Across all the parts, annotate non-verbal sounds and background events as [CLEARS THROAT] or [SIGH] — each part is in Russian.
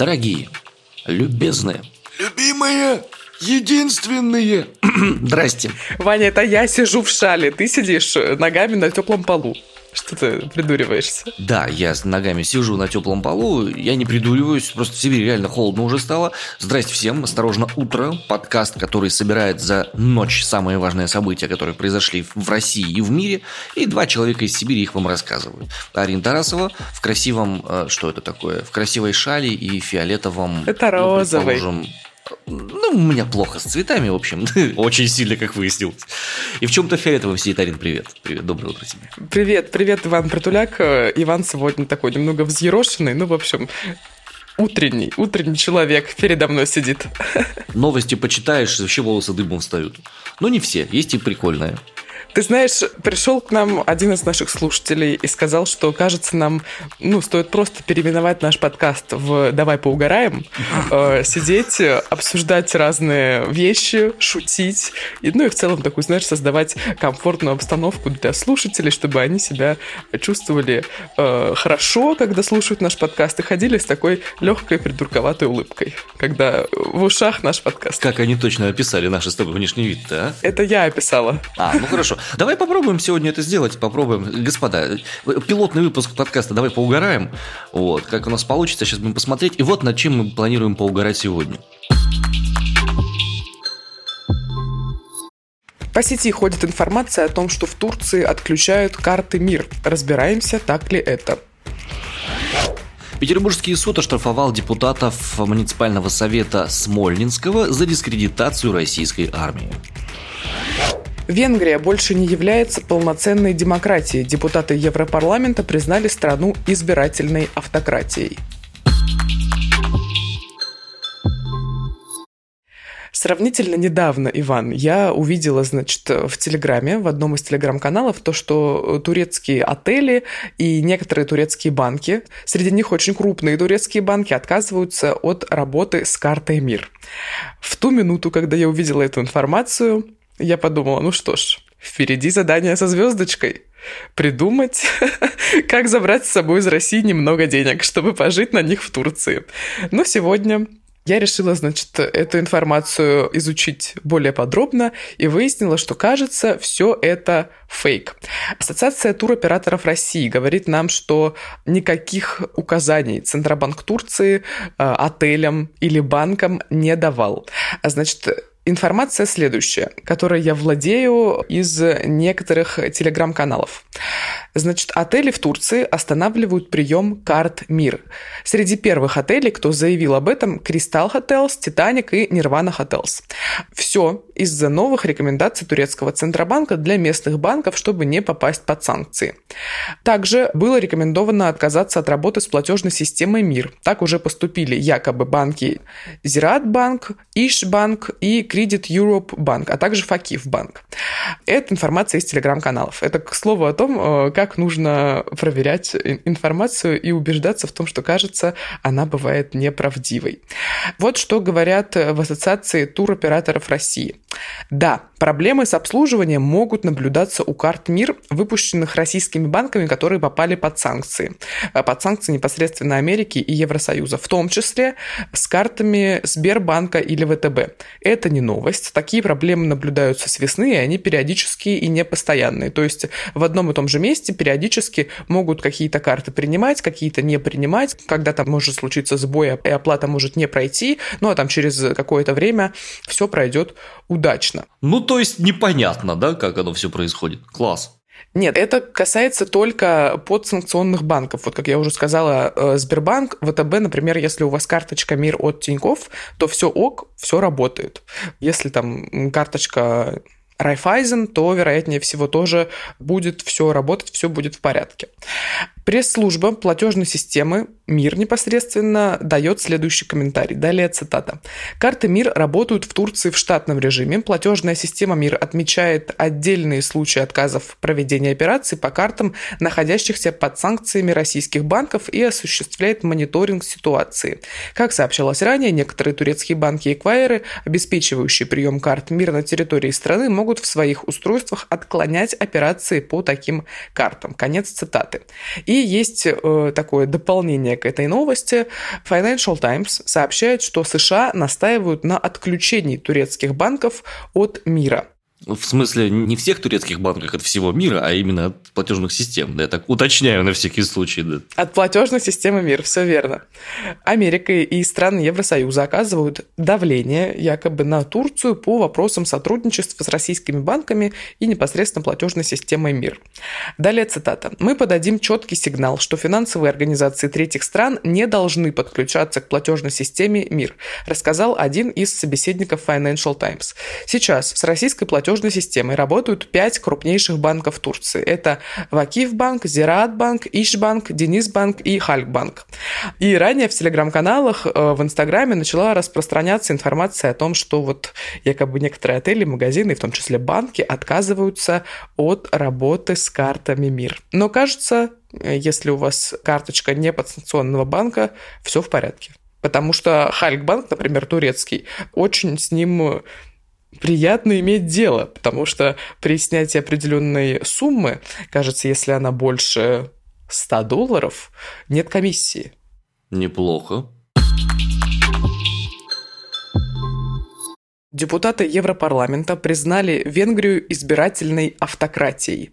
Дорогие, любезные, Любимые, единственные. [CLEARS THROAT] здрасте. Ваня, это я сижу в шале, ты сидишь ногами на теплом полу. Что ты придуриваешься? Да, я с ногами сижу на теплом полу, я не придуриваюсь, просто в Сибири реально холодно уже стало. Здрасте всем, осторожно, утро, подкаст, который собирает за ночь самые важные события, которые произошли в России и в мире, и два человека из Сибири их вам рассказывают. Арина Тарасова в красивом, э, что это такое, в красивой шали и фиолетовом... Это ну, розовый. предположим, ну, у меня плохо с цветами, в общем, [LAUGHS] очень сильно, как выяснилось. И в чем-то фиолетовом сидит Арин, привет. Привет, доброе утро тебе. Привет, привет, Иван Притуляк. Э, Иван сегодня такой немного взъерошенный, ну, в общем, утренний, утренний человек передо мной сидит. [LAUGHS] Новости почитаешь, вообще волосы дыбом встают. Но не все, есть и прикольные. Ты знаешь, пришел к нам один из наших слушателей и сказал, что, кажется, нам, ну, стоит просто переименовать наш подкаст в «Давай поугараем», э, сидеть, обсуждать разные вещи, шутить, и, ну и в целом такую, знаешь, создавать комфортную обстановку для слушателей, чтобы они себя чувствовали э, хорошо, когда слушают наш подкаст, и ходили с такой легкой придурковатой улыбкой, когда в ушах наш подкаст. Как они точно описали наш с тобой внешний вид-то, а? Это я описала. А, ну хорошо. Давай попробуем сегодня это сделать. Попробуем. Господа, пилотный выпуск подкаста «Давай поугараем». Вот, как у нас получится, сейчас будем посмотреть. И вот над чем мы планируем поугарать сегодня. По сети ходит информация о том, что в Турции отключают карты МИР. Разбираемся, так ли это. Петербургский суд оштрафовал депутатов муниципального совета Смольнинского за дискредитацию российской армии. Венгрия больше не является полноценной демократией. Депутаты Европарламента признали страну избирательной автократией. Сравнительно недавно, Иван, я увидела, значит, в Телеграме, в одном из телеграм-каналов, то, что турецкие отели и некоторые турецкие банки, среди них очень крупные турецкие банки, отказываются от работы с картой МИР. В ту минуту, когда я увидела эту информацию, я подумала, ну что ж, впереди задание со звездочкой. Придумать, [LAUGHS] как забрать с собой из России немного денег, чтобы пожить на них в Турции. Но сегодня я решила, значит, эту информацию изучить более подробно и выяснила, что, кажется, все это фейк. Ассоциация туроператоров России говорит нам, что никаких указаний Центробанк Турции э, отелям или банкам не давал. А Значит, Информация следующая, которой я владею из некоторых телеграм-каналов. Значит, отели в Турции останавливают прием карт МИР. Среди первых отелей, кто заявил об этом, Crystal Hotels, Titanic и Nirvana Hotels. Все из-за новых рекомендаций турецкого Центробанка для местных банков, чтобы не попасть под санкции. Также было рекомендовано отказаться от работы с платежной системой МИР. Так уже поступили якобы банки Зират Банк, Ишбанк и Credit Europe Банк, а также Факив Банк. Это информация из телеграм-каналов. Это, к слову, о том, э, как нужно проверять информацию и убеждаться в том, что, кажется, она бывает неправдивой. Вот что говорят в Ассоциации туроператоров России. Да, проблемы с обслуживанием могут наблюдаться у карт МИР, выпущенных российскими банками, которые попали под санкции. Э, под санкции непосредственно Америки и Евросоюза, в том числе с картами Сбербанка или ВТБ. Это не новость. Такие проблемы наблюдаются с весны, и они периодические и непостоянные. То есть в одном и том же месте периодически могут какие-то карты принимать, какие-то не принимать. Когда там может случиться сбой, и оплата может не пройти, ну а там через какое-то время все пройдет удачно. Ну, то есть непонятно, да, как оно все происходит. Класс. Нет, это касается только подсанкционных банков. Вот как я уже сказала, э, Сбербанк, ВТБ, например, если у вас карточка МИР от Тиньков, то все ок, все работает. Если там карточка Райфайзен, то, вероятнее всего, тоже будет все работать, все будет в порядке. Пресс-служба платежной системы МИР непосредственно дает следующий комментарий. Далее цитата. Карты МИР работают в Турции в штатном режиме. Платежная система МИР отмечает отдельные случаи отказов в проведении операций по картам, находящихся под санкциями российских банков и осуществляет мониторинг ситуации. Как сообщалось ранее, некоторые турецкие банки и эквайеры, обеспечивающие прием карт МИР на территории страны, могут в своих устройствах отклонять операции по таким картам. Конец цитаты. И есть э, такое дополнение к этой новости. Financial Times сообщает, что США настаивают на отключении турецких банков от мира. В смысле, не всех турецких банков от всего мира, а именно от платежных систем. Да, я так уточняю на всякий случай. Да. От платежной системы мира, все верно. Америка и страны Евросоюза оказывают давление якобы на Турцию по вопросам сотрудничества с российскими банками и непосредственно платежной системой МИР. Далее цитата. «Мы подадим четкий сигнал, что финансовые организации третьих стран не должны подключаться к платежной системе МИР», рассказал один из собеседников Financial Times. Сейчас с российской платежной платежной системой работают пять крупнейших банков Турции. Это Вакифбанк, Зираатбанк, Ишбанк, Денисбанк и Халькбанк. И ранее в телеграм-каналах э, в Инстаграме начала распространяться информация о том, что вот якобы некоторые отели, магазины, в том числе банки, отказываются от работы с картами МИР. Но кажется, если у вас карточка не подстанционного банка, все в порядке. Потому что Халькбанк, например, турецкий, очень с ним приятно иметь дело, потому что при снятии определенной суммы, кажется, если она больше 100 долларов, нет комиссии. Неплохо. Депутаты Европарламента признали Венгрию избирательной автократией.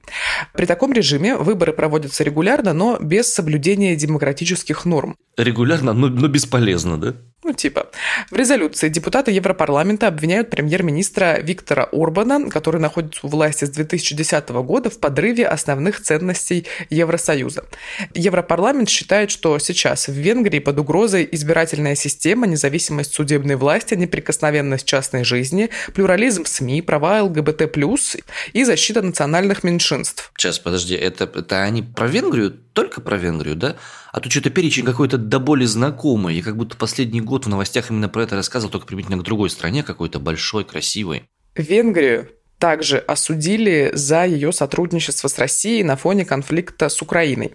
При таком режиме выборы проводятся регулярно, но без соблюдения демократических норм. Регулярно, но, но бесполезно, да? Ну, типа. В резолюции депутаты Европарламента обвиняют премьер-министра Виктора Орбана, который находится у власти с 2010 года, в подрыве основных ценностей Евросоюза. Европарламент считает, что сейчас в Венгрии под угрозой избирательная система, независимость судебной власти, неприкосновенность частной жизни, плюрализм СМИ, права ЛГБТ+, и защита национальных меньшинств. Сейчас, подожди, это, это они про Венгрию? Только про Венгрию, да? А то что-то перечень какой-то до боли знакомый. И как будто последний год в новостях именно про это рассказывал, только применительно к другой стране, какой-то большой, красивой. Венгрию также осудили за ее сотрудничество с Россией на фоне конфликта с Украиной.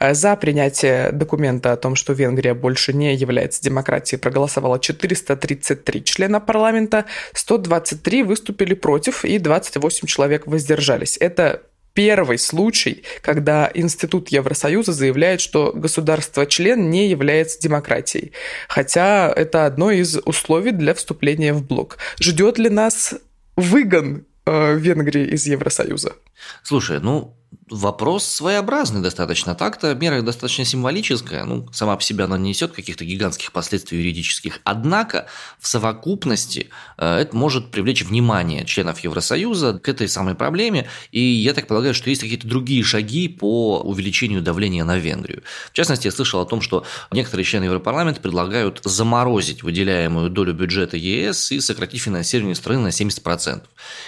За принятие документа о том, что Венгрия больше не является демократией, проголосовало 433 члена парламента, 123 выступили против и 28 человек воздержались. Это первый случай, когда Институт Евросоюза заявляет, что государство-член не является демократией. Хотя это одно из условий для вступления в блок. Ждет ли нас выгон э, Венгрии из Евросоюза? Слушай, ну Вопрос своеобразный достаточно. Так-то мера достаточно символическая. Ну, сама по себе она не несет каких-то гигантских последствий юридических. Однако в совокупности э, это может привлечь внимание членов Евросоюза к этой самой проблеме. И я так полагаю, что есть какие-то другие шаги по увеличению давления на Венгрию. В частности, я слышал о том, что некоторые члены Европарламента предлагают заморозить выделяемую долю бюджета ЕС и сократить финансирование страны на 70%.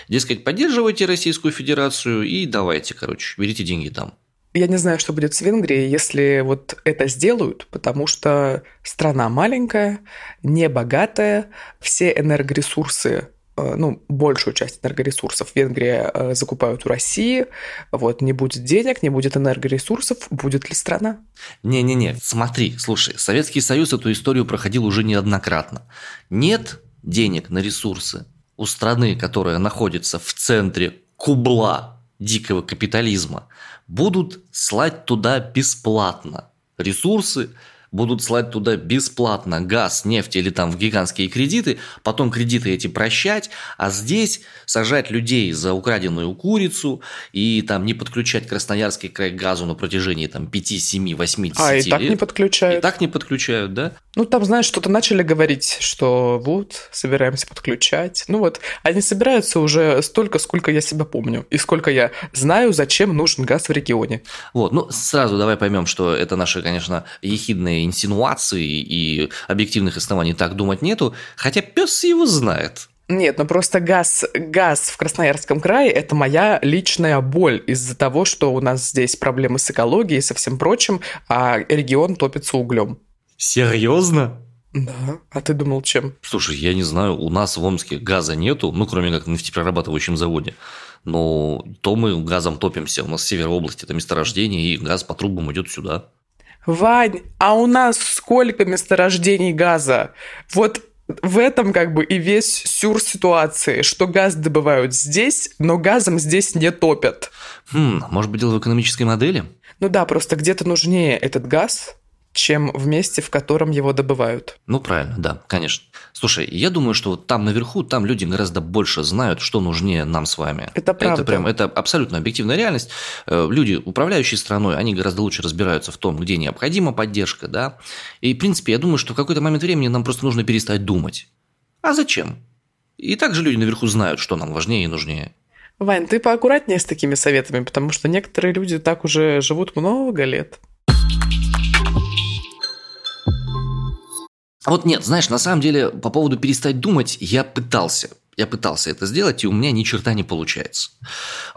Дескать, поддерживайте Российскую Федерацию и давайте, короче, берите деньги там. Я не знаю, что будет с Венгрией, если вот это сделают, потому что страна маленькая, не богатая, все энергоресурсы э, ну, большую часть энергоресурсов Венгрия э, закупают у России. Вот, не будет денег, не будет энергоресурсов, будет ли страна? Не-не-не, смотри, слушай, Советский Союз эту историю проходил уже неоднократно. Нет денег на ресурсы у страны, которая находится в центре кубла дикого капитализма будут слать туда бесплатно ресурсы, будут слать туда бесплатно газ, нефть или там в гигантские кредиты, потом кредиты эти прощать, а здесь сажать людей за украденную курицу и там не подключать Красноярский край к газу на протяжении там 5, 7, 8, 10 а, и так не подключают. И так не подключают, да? Ну, там, знаешь, что-то начали говорить, что вот, собираемся подключать. Ну вот, они собираются уже столько, сколько я себя помню, и сколько я знаю, зачем нужен газ в регионе. Вот, ну, сразу давай поймем, что это наши, конечно, ехидные инсинуации и объективных оснований так думать нету, хотя пес его знает. Нет, ну просто газ, газ в Красноярском крае – это моя личная боль из-за того, что у нас здесь проблемы с экологией и со всем прочим, а регион топится углем. Серьезно? Да, а ты думал чем? Слушай, я не знаю, у нас в Омске газа нету, ну, кроме как на нефтеперерабатывающем заводе. Но то мы газом топимся, у нас в северной области это месторождение, и газ по трубам идет сюда. Вань, а у нас сколько месторождений газа? Вот в этом как бы и весь сюр ситуации, что газ добывают здесь, но газом здесь не топят. Хм, может быть, дело в экономической модели? Ну да, просто где-то нужнее этот газ, чем в месте, в котором его добывают. Ну, правильно, да, конечно. Слушай, я думаю, что вот там наверху, там люди гораздо больше знают, что нужнее нам с вами. Это правда. Это прям, это абсолютно объективная реальность. Э, люди, управляющие страной, они гораздо лучше разбираются в том, где необходима поддержка, да. И, в принципе, я думаю, что в какой-то момент времени нам просто нужно перестать думать. А зачем? И также люди наверху знают, что нам важнее и нужнее. Вань, ты поаккуратнее с такими советами, потому что некоторые люди так уже живут много лет. Вот нет, знаешь, на самом деле, по поводу перестать думать, я пытался. Я пытался это сделать, и у меня ни черта не получается.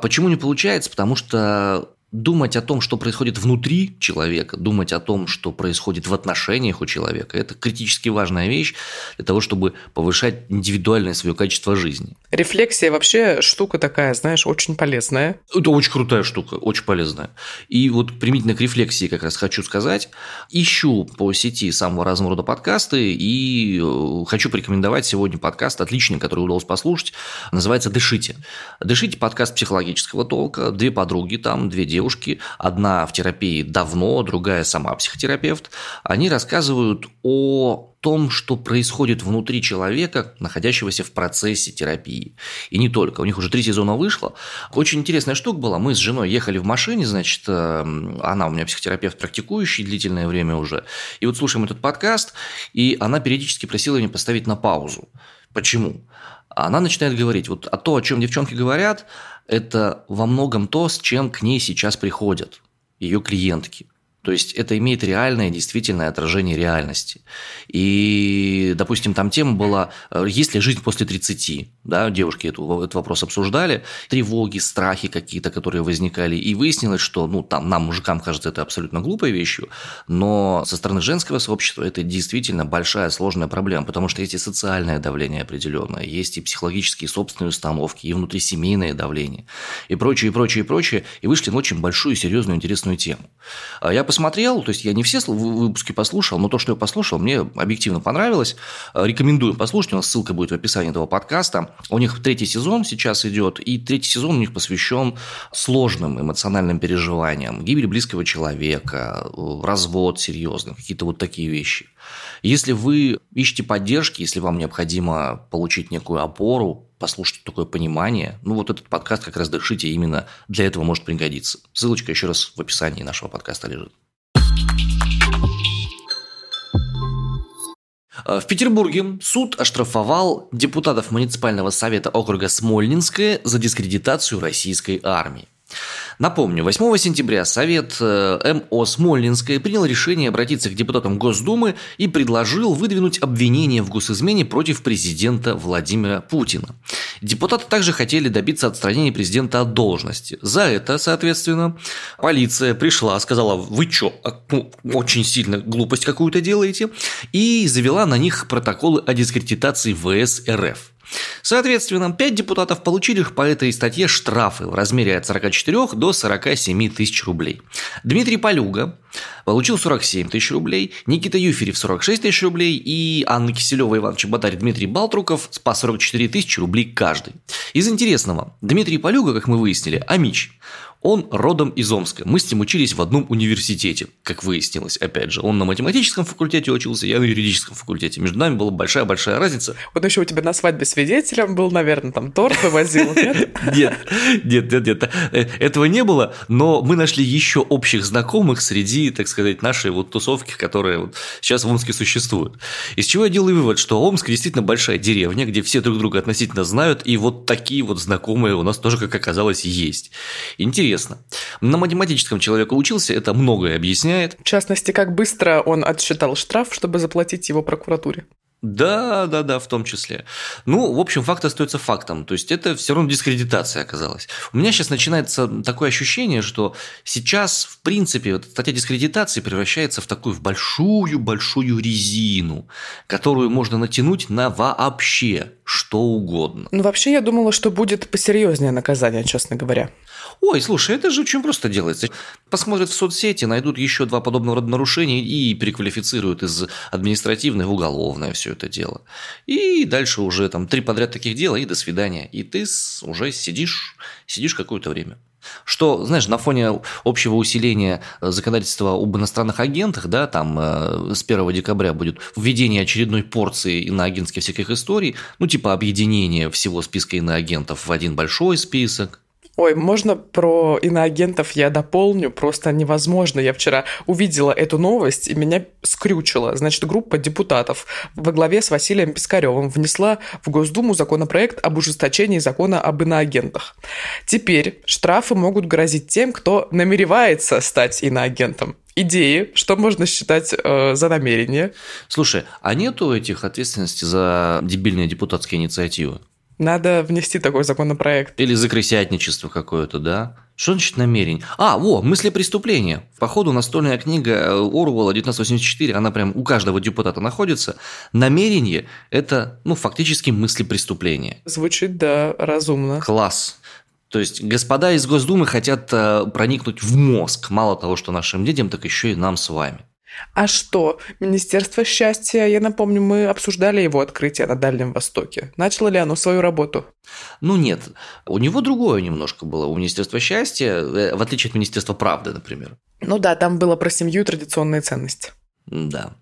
Почему не получается? Потому что думать о том, что происходит внутри человека, думать о том, что происходит в отношениях у человека, это критически важная вещь для того, чтобы повышать индивидуальное свое качество жизни. Рефлексия вообще штука такая, знаешь, очень полезная. Это очень крутая штука, очень полезная. И вот применительно к рефлексии как раз хочу сказать, ищу по сети самого разного рода подкасты и э, хочу порекомендовать сегодня подкаст отличный, который удалось послушать, называется «Дышите». «Дышите» подкаст психологического толка, две подруги там, две девушки, девушки, одна в терапии давно, другая сама психотерапевт, они рассказывают о том, что происходит внутри человека, находящегося в процессе терапии. И не только. У них уже три сезона вышло. Очень интересная штука была. Мы с женой ехали в машине, значит, э, она у меня психотерапевт практикующий длительное время уже. И вот слушаем этот подкаст, и она периодически просила меня поставить на паузу. Почему? Она начинает говорить, вот а то, о чем девчонки говорят, это во многом то, с чем к ней сейчас приходят ее клиентки. То есть это имеет реальное, действительное отражение реальности. И, допустим, там тема была, э, есть ли жизнь после 30? Да, девушки эту, этот вопрос обсуждали. Тревоги, страхи какие-то, которые возникали. И выяснилось, что ну, там, нам, мужикам, кажется, это абсолютно глупой вещью, но со стороны женского сообщества это действительно большая сложная проблема, потому что есть и социальное давление определенное, есть и психологические собственные установки, и внутрисемейное давление, и прочее, и прочее, и прочее. И вышли на очень большую, серьезную, интересную тему. А я посмотрел, то есть я не все выпуски послушал, но то, что я послушал, мне объективно понравилось. Э, рекомендую послушать, у нас ссылка будет в описании этого подкаста. У них третий сезон сейчас идет, и третий сезон у них посвящен сложным эмоциональным переживаниям, гибель близкого человека, э, развод серьезный, какие-то вот такие вещи. Если вы ищете поддержки, если вам необходимо получить некую опору, послушать такое понимание, ну вот этот подкаст как раз дышите именно для этого может пригодиться. Ссылочка еще раз в описании нашего подкаста лежит. В Петербурге суд оштрафовал депутатов муниципального совета округа Смольнинское за дискредитацию российской армии. Напомню, 8 сентября Совет э, МО Смольнинская принял решение обратиться к депутатам Госдумы и предложил выдвинуть обвинение в госизмене против президента Владимира Путина. Депутаты также хотели добиться отстранения президента от должности. За это, соответственно, полиция пришла, сказала, вы что, а, ну, очень сильно глупость какую-то делаете, и завела на них протоколы о дискредитации ВС РФ. Соответственно, 5 депутатов получили по этой статье штрафы в размере от 44 до 47 тысяч рублей. Дмитрий Полюга получил 47 тысяч рублей, Никита Юферев 46 тысяч рублей и Анна Киселева, Иван Чеботарь, Дмитрий Балтруков по 44 тысячи рублей каждый. Из интересного, Дмитрий Полюга, как мы выяснили, амич. Он родом из Омска. Мы с ним учились в одном университете, как выяснилось, опять же. Он на математическом факультете учился, я на юридическом факультете. Между нами была большая-большая разница. Вот еще у тебя на свадьбе свидетелем был, наверное, там торт вывозил, нет? Нет, нет, нет, нет. Э, этого не было, но мы нашли еще общих знакомых среди, так сказать, нашей вот тусовки, которая вот сейчас в Омске существует. Из чего я делаю вывод, что Омск действительно большая деревня, где все друг друга относительно знают, и вот такие вот знакомые у нас тоже, как оказалось, есть. Интересно интересно. На математическом человека учился, это многое объясняет. В частности, как быстро он отсчитал штраф, чтобы заплатить его прокуратуре. Да, да, да, в том числе. Ну, в общем, факт остается фактом. То есть это все равно дискредитация оказалась. У меня сейчас начинается такое ощущение, что сейчас, в принципе, вот статья дискредитации превращается в такую в большую-большую резину, которую можно натянуть на вообще что угодно. Ну, вообще, я думала, что будет посерьезнее наказание, честно говоря. Ой, слушай, это же очень просто делается. Посмотрят в соцсети, найдут еще два подобного рода нарушения и переквалифицируют из административной в уголовное все это дело. И дальше уже там три подряд таких дела, и до свидания. И ты уже сидишь, сидишь какое-то время. Что, знаешь, на фоне общего усиления законодательства об иностранных агентах, да, там э, с 1 декабря будет введение очередной порции иноагентских всяких историй, ну, типа объединение всего списка иноагентов в один большой список, Ой, можно про иноагентов я дополню? Просто невозможно. Я вчера увидела эту новость, и меня скрючило. Значит, группа депутатов во главе с Василием Пискаревым внесла в Госдуму законопроект об ужесточении закона об иноагентах. Теперь штрафы могут грозить тем, кто намеревается стать иноагентом идеи, что можно считать э, за намерение. Слушай, а нету этих ответственностей за дебильные депутатские инициативы? Надо внести такой законопроект. Или закрысятничество какое-то, да? Что значит намерение? А, во, мысли преступления. Походу, настольная книга э, Орвала 1984, она прям у каждого депутата находится. Намерение – это, ну, фактически мысли преступления. Звучит, да, разумно. Класс. То есть господа из Госдумы хотят э, проникнуть в мозг. Мало того, что нашим детям, так еще и нам с вами. А что? Министерство счастья, я напомню, мы обсуждали его открытие на Дальнем Востоке. Начало ли оно свою работу? Ну нет, у него другое немножко было. У Министерства счастья, э, в отличие от Министерства правды, например. Ну да, там было про семью и традиционные ценности. Да.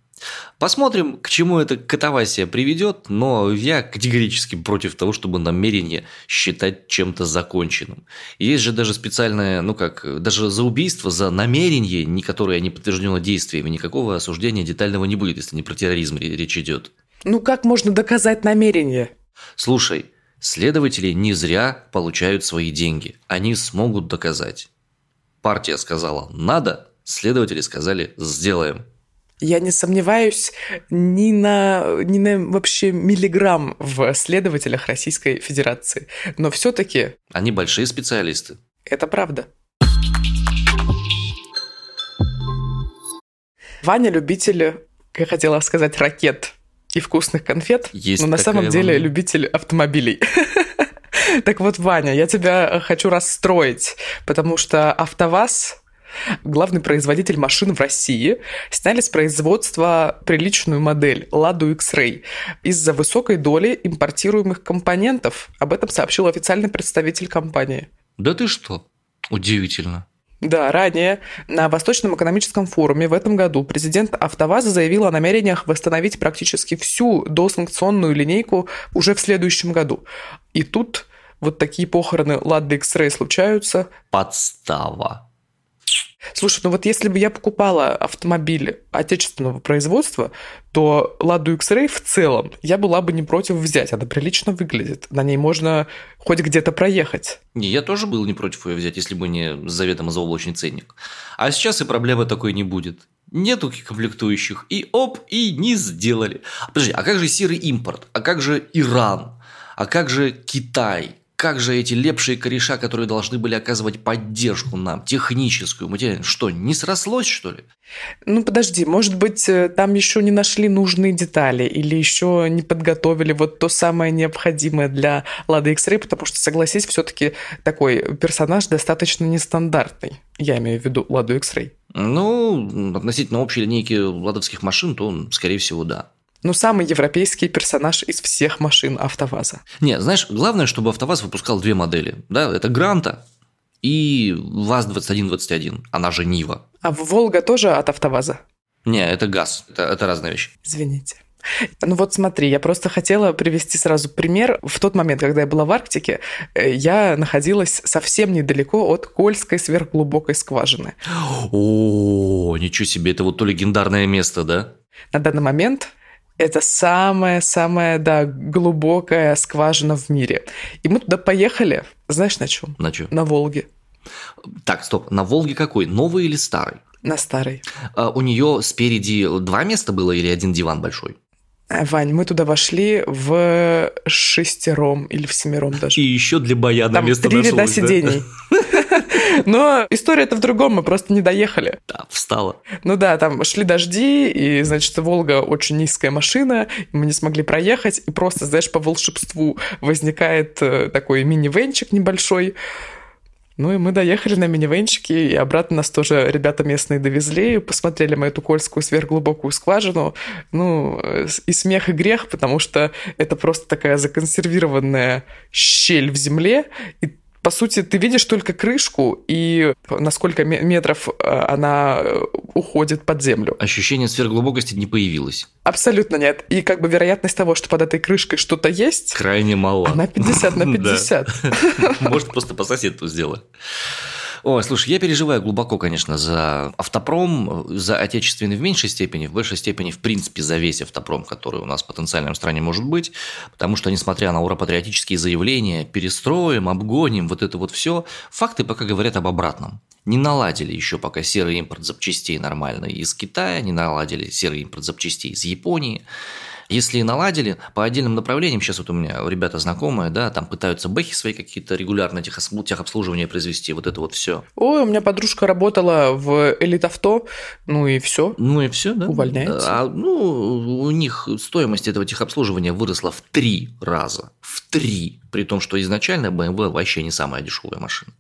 Посмотрим, к чему эта катавасия приведет, но я категорически против того, чтобы намерение считать чем-то законченным. Есть же даже специальное, ну как, даже за убийство, за намерение, не которое не подтверждено действиями, никакого осуждения детального не будет, если не про терроризм речь идет. Ну как можно доказать намерение? Слушай, следователи не зря получают свои деньги. Они смогут доказать. Партия сказала «надо», следователи сказали «сделаем». Я не сомневаюсь ни на, ни на вообще миллиграмм в следователях Российской Федерации. Но все-таки... Они большие специалисты. Это правда. Ваня любитель, я хотела сказать, ракет и вкусных конфет, Есть но на самом деле Ваня. любитель автомобилей. [LAUGHS] Так вот, Ваня, я тебя хочу расстроить, потому что АвтоВАЗ главный производитель машин в России, сняли с производства приличную модель Ladu X-Ray из-за высокой доли импортируемых компонентов. Об этом сообщил официальный представитель компании. Да ты что? Удивительно. Да, ранее на Восточном экономическом форуме в этом году президент АвтоВАЗа заявил о намерениях восстановить практически всю досанкционную линейку уже в следующем году. И тут вот такие похороны Lada X-Ray случаются. Подстава. Слушай, ну вот если бы я покупала автомобиль отечественного производства, то Ладу X-Ray в целом я была бы не против взять. Она прилично выглядит. На ней можно хоть где-то проехать. Не, я тоже был не против ее взять, если бы не заведомо заоблачный ценник. А сейчас и проблемы такой не будет. Нету комплектующих, и оп, и не сделали. Подожди, а как же серый импорт? А как же Иран? А как же Китай? Как же эти лепшие кореша, которые должны были оказывать поддержку нам, техническую, материальную, что, не срослось, что ли? Ну, подожди, может быть, э, там еще не нашли нужные детали или еще не подготовили вот то самое необходимое для Лады X-Ray, потому что, согласись, все-таки такой персонаж достаточно нестандартный. Я имею в виду Ладу X-Ray. Ну, относительно общей линейки ладовских машин, то, скорее всего, да. Ну, самый европейский персонаж из всех машин АвтоВАЗа. Не, знаешь, главное, чтобы АвтоВАЗ выпускал две модели. Да, это Гранта и ВАЗ-2121, она же Нива. А Волга тоже от АвтоВАЗа? Не, это ГАЗ, это, это разные вещи. Извините. Ну вот смотри, я просто хотела привести сразу пример. В тот момент, когда я была в Арктике, э, я находилась совсем недалеко от Кольской сверхглубокой скважины. О, ничего себе, это вот то легендарное место, да? На данный момент это самая-самая, да, глубокая скважина в мире. И мы туда поехали, знаешь, на чем? На чем? На Волге. Так, стоп, на Волге какой? Новый или старый? На старой. А у нее спереди два места было или один диван большой? А, Вань, мы туда вошли в шестером или в семером даже. И еще для баяна Там место три ряда нашлось, да? сидений. [LAUGHS] Но история-то в другом, мы просто не доехали. Да, встала. Ну да, там шли дожди, и, значит, Волга очень низкая машина, мы не смогли проехать, и просто, знаешь, по волшебству возникает э, такой мини-венчик небольшой. Ну и мы доехали на минивенчике, и обратно нас тоже ребята местные довезли, посмотрели мы эту Кольскую сверхглубокую скважину. Ну, и смех, и грех, потому что это просто такая законсервированная щель в земле, и по сути, ты видишь только крышку и на сколько метров э, она э, уходит под землю. Ощущение сверхглубокости не появилось. Абсолютно нет. И как бы вероятность того, что под этой крышкой что-то есть... Крайне мало. Она 50 на [LAUGHS] 50. [LAUGHS] Может, просто по соседству сделать. Ой, слушай, я переживаю глубоко, конечно, за автопром, за отечественный в меньшей степени, в большей степени, в принципе, за весь автопром, который у нас в потенциальном стране может быть, потому что, несмотря на уропатриотические заявления, перестроим, обгоним, вот это вот все, факты пока говорят об обратном. Не наладили еще пока серый импорт запчастей нормально из Китая, не наладили серый импорт запчастей из Японии. Если и наладили, по отдельным направлениям, сейчас вот у меня ребята знакомые, да, там пытаются бэхи свои какие-то регулярно техобслуживания произвести, вот это вот все. Ой, у меня подружка работала в элитавто, ну и все. Ну и все, да. Увольняется. А, ну, у них стоимость этого техобслуживания выросла в три раза. В три. При том, что изначально BMW вообще не самая дешевая машина.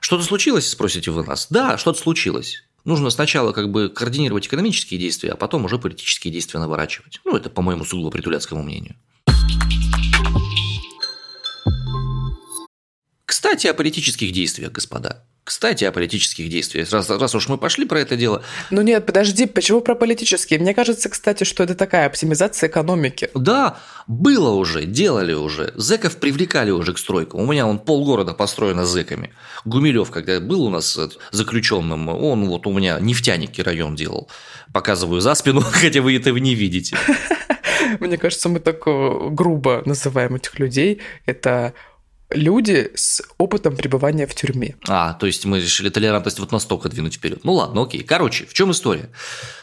Что-то случилось, спросите вы нас? Да, что-то случилось. Нужно сначала как бы координировать экономические действия, а потом уже политические действия наворачивать. Ну, это по моему сугубо притуляцкому мнению. Кстати, о политических действиях, господа. Кстати, о политических действиях. Раз, раз уж мы пошли про это дело. Ну нет, подожди, почему про политические? Мне кажется, кстати, что это такая оптимизация экономики. Да, было уже, делали уже. Зеков привлекали уже к стройкам. У меня он полгорода построено зеками. Гумилев, когда был у нас заключенным, он вот у меня нефтяники район делал. Показываю за спину, [LAUGHS] хотя вы этого не видите. [LAUGHS] Мне кажется, мы так э, грубо называем этих людей. Это люди с опытом пребывания в тюрьме. А, то есть мы решили толерантность вот настолько двинуть вперед. Ну ладно, окей. Короче, в чем история?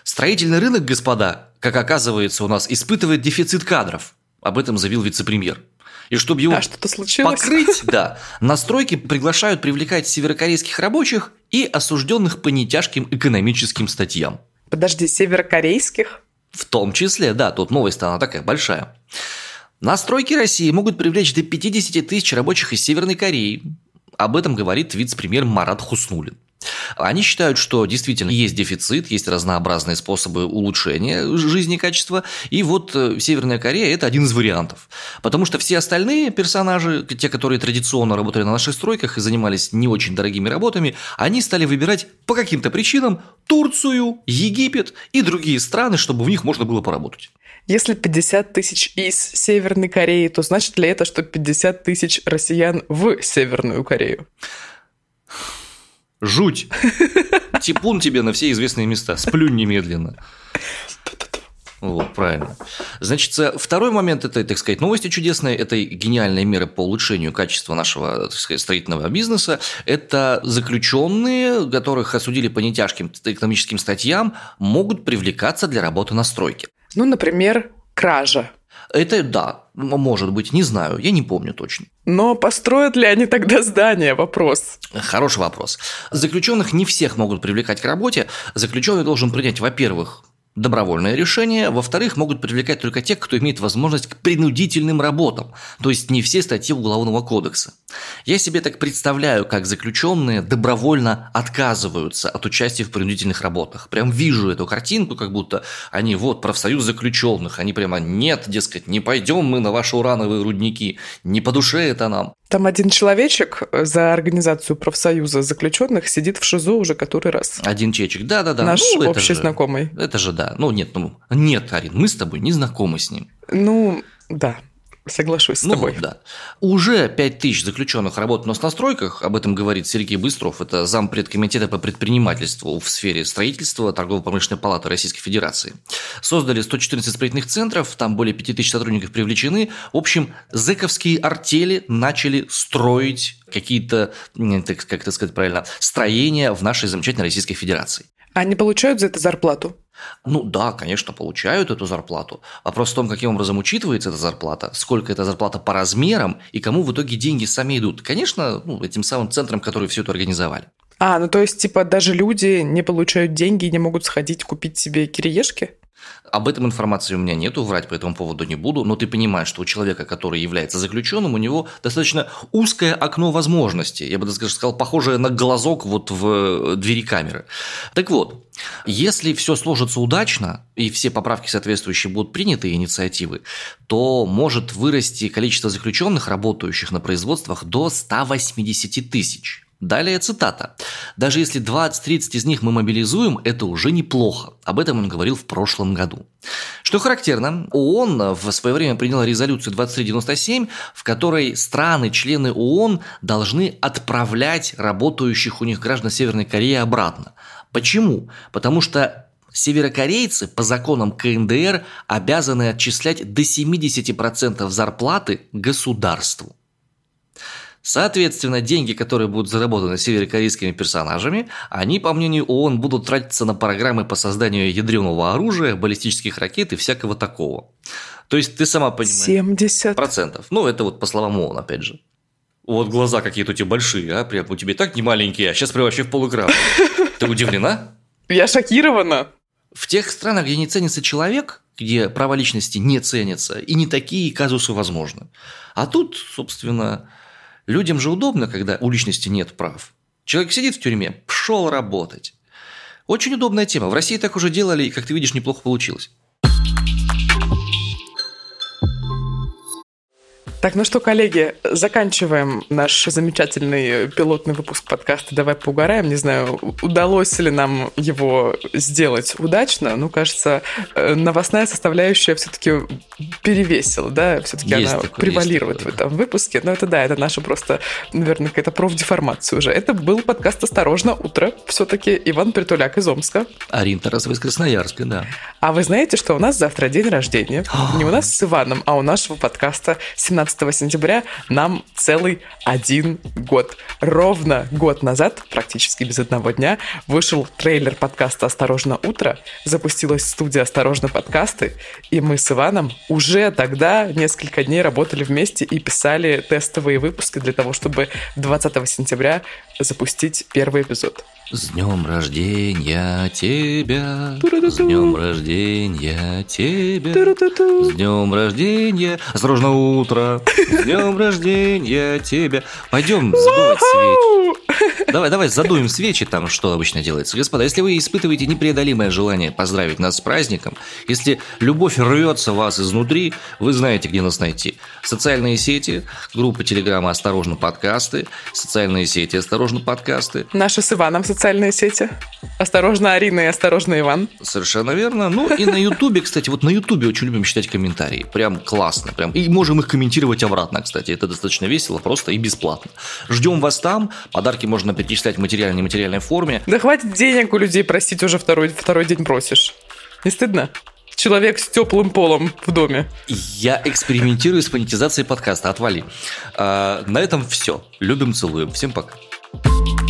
Строительный рынок, господа, как оказывается, у нас испытывает дефицит кадров. Об этом заявил вице-премьер. И чтобы его а, что-то случилось? покрыть, [LAUGHS] да, на стройки приглашают привлекать северокорейских рабочих и осужденных по нетяжким экономическим статьям. Подожди, северокорейских? В том числе, да, тут новость она такая большая. Настройки России могут привлечь до 50 тысяч рабочих из Северной Кореи. Об этом говорит вице-премьер Марат Хуснулин. Они считают, что действительно есть дефицит, есть разнообразные способы улучшения жизни и качества, и вот э, Северная Корея – это один из вариантов. Потому что все остальные персонажи, те, которые традиционно работали на наших стройках и занимались не очень дорогими работами, они стали выбирать по каким-то причинам Турцию, Египет и другие страны, чтобы в них можно было поработать. Если 50 тысяч из Северной Кореи, то значит ли это, что 50 тысяч россиян в Северную Корею? Жуть! [LAUGHS] Типун тебе на все известные места. Сплюнь немедленно. Вот, правильно. Значит, второй момент этой, так сказать, новости чудесной, этой гениальной меры по улучшению качества нашего, так сказать, строительного бизнеса, это заключенные, которых осудили по нетяжким экономическим статьям, могут привлекаться для работы на стройке. Ну, например, кража. Это да, может быть, не знаю, я не помню точно. Но построят ли они тогда здание? Вопрос. Хороший вопрос. Заключенных не всех могут привлекать к работе. Заключенный должен принять, во-первых, добровольное решение, во-вторых, могут привлекать только тех, кто имеет возможность к принудительным работам, то есть не все статьи Уголовного кодекса. Я себе так представляю, как заключенные добровольно отказываются от участия в принудительных работах. Прям вижу эту картинку, как будто они вот профсоюз заключенных, они прямо нет, дескать, не пойдем мы на ваши урановые рудники, не по душе это нам. Там один человечек за организацию профсоюза заключенных сидит в ШИЗО уже который раз. Один чечек, да-да-да. Наш ну, общий же, знакомый. Это же да. Ну нет, ну нет, Арин, мы с тобой не знакомы с ним. Ну, да. Соглашусь с ну, тобой. Да. Уже 5 тысяч заключенных работают у нас на стройках, об этом говорит Сергей Быстров, это зампред комитета по предпринимательству в сфере строительства Торгово-промышленной палаты Российской Федерации. Создали 114 строительных центров, там более 5 тысяч сотрудников привлечены. В общем, зэковские артели начали строить какие-то, как это сказать правильно, строения в нашей замечательной Российской Федерации. Они получают за это зарплату? Ну да, конечно, получают эту зарплату. Вопрос в том, каким образом учитывается эта зарплата, сколько эта зарплата по размерам и кому в итоге деньги сами идут. Конечно, ну, этим самым центрам, которые все это организовали. А, ну то есть, типа, даже люди не получают деньги и не могут сходить купить себе кириешки? Об этом информации у меня нету, врать по этому поводу не буду, но ты понимаешь, что у человека, который является заключенным, у него достаточно узкое окно возможностей. Я бы даже сказал, похожее на глазок вот в э, двери камеры. Так вот, если все сложится удачно и все поправки соответствующие будут приняты, инициативы, то может вырасти количество заключенных, работающих на производствах, до 180 тысяч. Далее цитата. «Даже если 20-30 из них мы мобилизуем, это уже неплохо». Об этом он говорил в прошлом году. Что характерно, ООН в свое время приняла резолюцию 2397, в которой страны, члены ООН должны отправлять работающих у них граждан Северной Кореи обратно. Почему? Потому что Северокорейцы по законам КНДР обязаны отчислять до 70% зарплаты государству. Соответственно, деньги, которые будут заработаны северокорейскими персонажами, они, по мнению ООН, будут тратиться на программы по созданию ядерного оружия, баллистических ракет и всякого такого. То есть ты сама понимаешь. 70. Процентов. Ну, это вот по словам ООН, опять же. Вот глаза какие-то у тебя большие, а? Прям у тебя так не маленькие, а сейчас прям вообще в полэкрана. Ты удивлена? Я шокирована. В тех странах, где не ценится человек, где права личности не ценятся, и не такие казусы возможны. А тут, собственно, Людям же удобно, когда у личности нет прав. Человек сидит в тюрьме, пшел работать. Очень удобная тема. В России так уже делали, и, как ты видишь, неплохо получилось. Так, ну что, коллеги, заканчиваем наш замечательный пилотный выпуск подкаста «Давай поугараем». Не знаю, удалось ли нам его сделать удачно. Ну, кажется, э, новостная составляющая все-таки перевесила, да? Все-таки она такое, превалирует такое, в этом выпуске. Но это да, это наша просто, наверное, какая-то профдеформация уже. Это был подкаст «Осторожно, утро». Все-таки Иван Притуляк из Омска. Арин Тарасова из Красноярска, да. А вы знаете, что у нас завтра день рождения? [GASPS] Не у нас с Иваном, а у нашего подкаста 17 15 сентября нам целый один год. Ровно год назад, практически без одного дня, вышел трейлер подкаста «Осторожно, утро», запустилась студия «Осторожно, подкасты», и мы с Иваном уже тогда несколько дней работали вместе и писали тестовые выпуски для того, чтобы 20 сентября запустить первый эпизод. С днем рождения тебя, с днем рождения тебя, с днем рождения, осторожно утро, с днем рождения тебя. Пойдем задувать свечи. Давай, давай, задуем свечи там, что обычно делается. Господа, если вы испытываете непреодолимое желание поздравить нас с праздником, если любовь рвется вас изнутри, вы знаете, где нас найти. Социальные сети, группа Телеграма «Осторожно, подкасты», социальные сети «Осторожно, подкасты». Наши с Иваном социальные сети. Осторожно, Арина и осторожно, Иван. Совершенно верно. Ну и на Ютубе, кстати, вот на Ютубе очень любим читать комментарии. Прям классно. Прям. И можем их комментировать обратно, кстати. Это достаточно весело, просто и бесплатно. Ждем вас там. Подарки можно перечислять в материальной и нематериальной форме. Да хватит денег у людей просить, уже второй, второй день просишь. Не стыдно? человек с теплым полом в доме. Я экспериментирую с монетизацией подкаста. Отвали. А, на этом все. Любим, целуем. Всем пока. you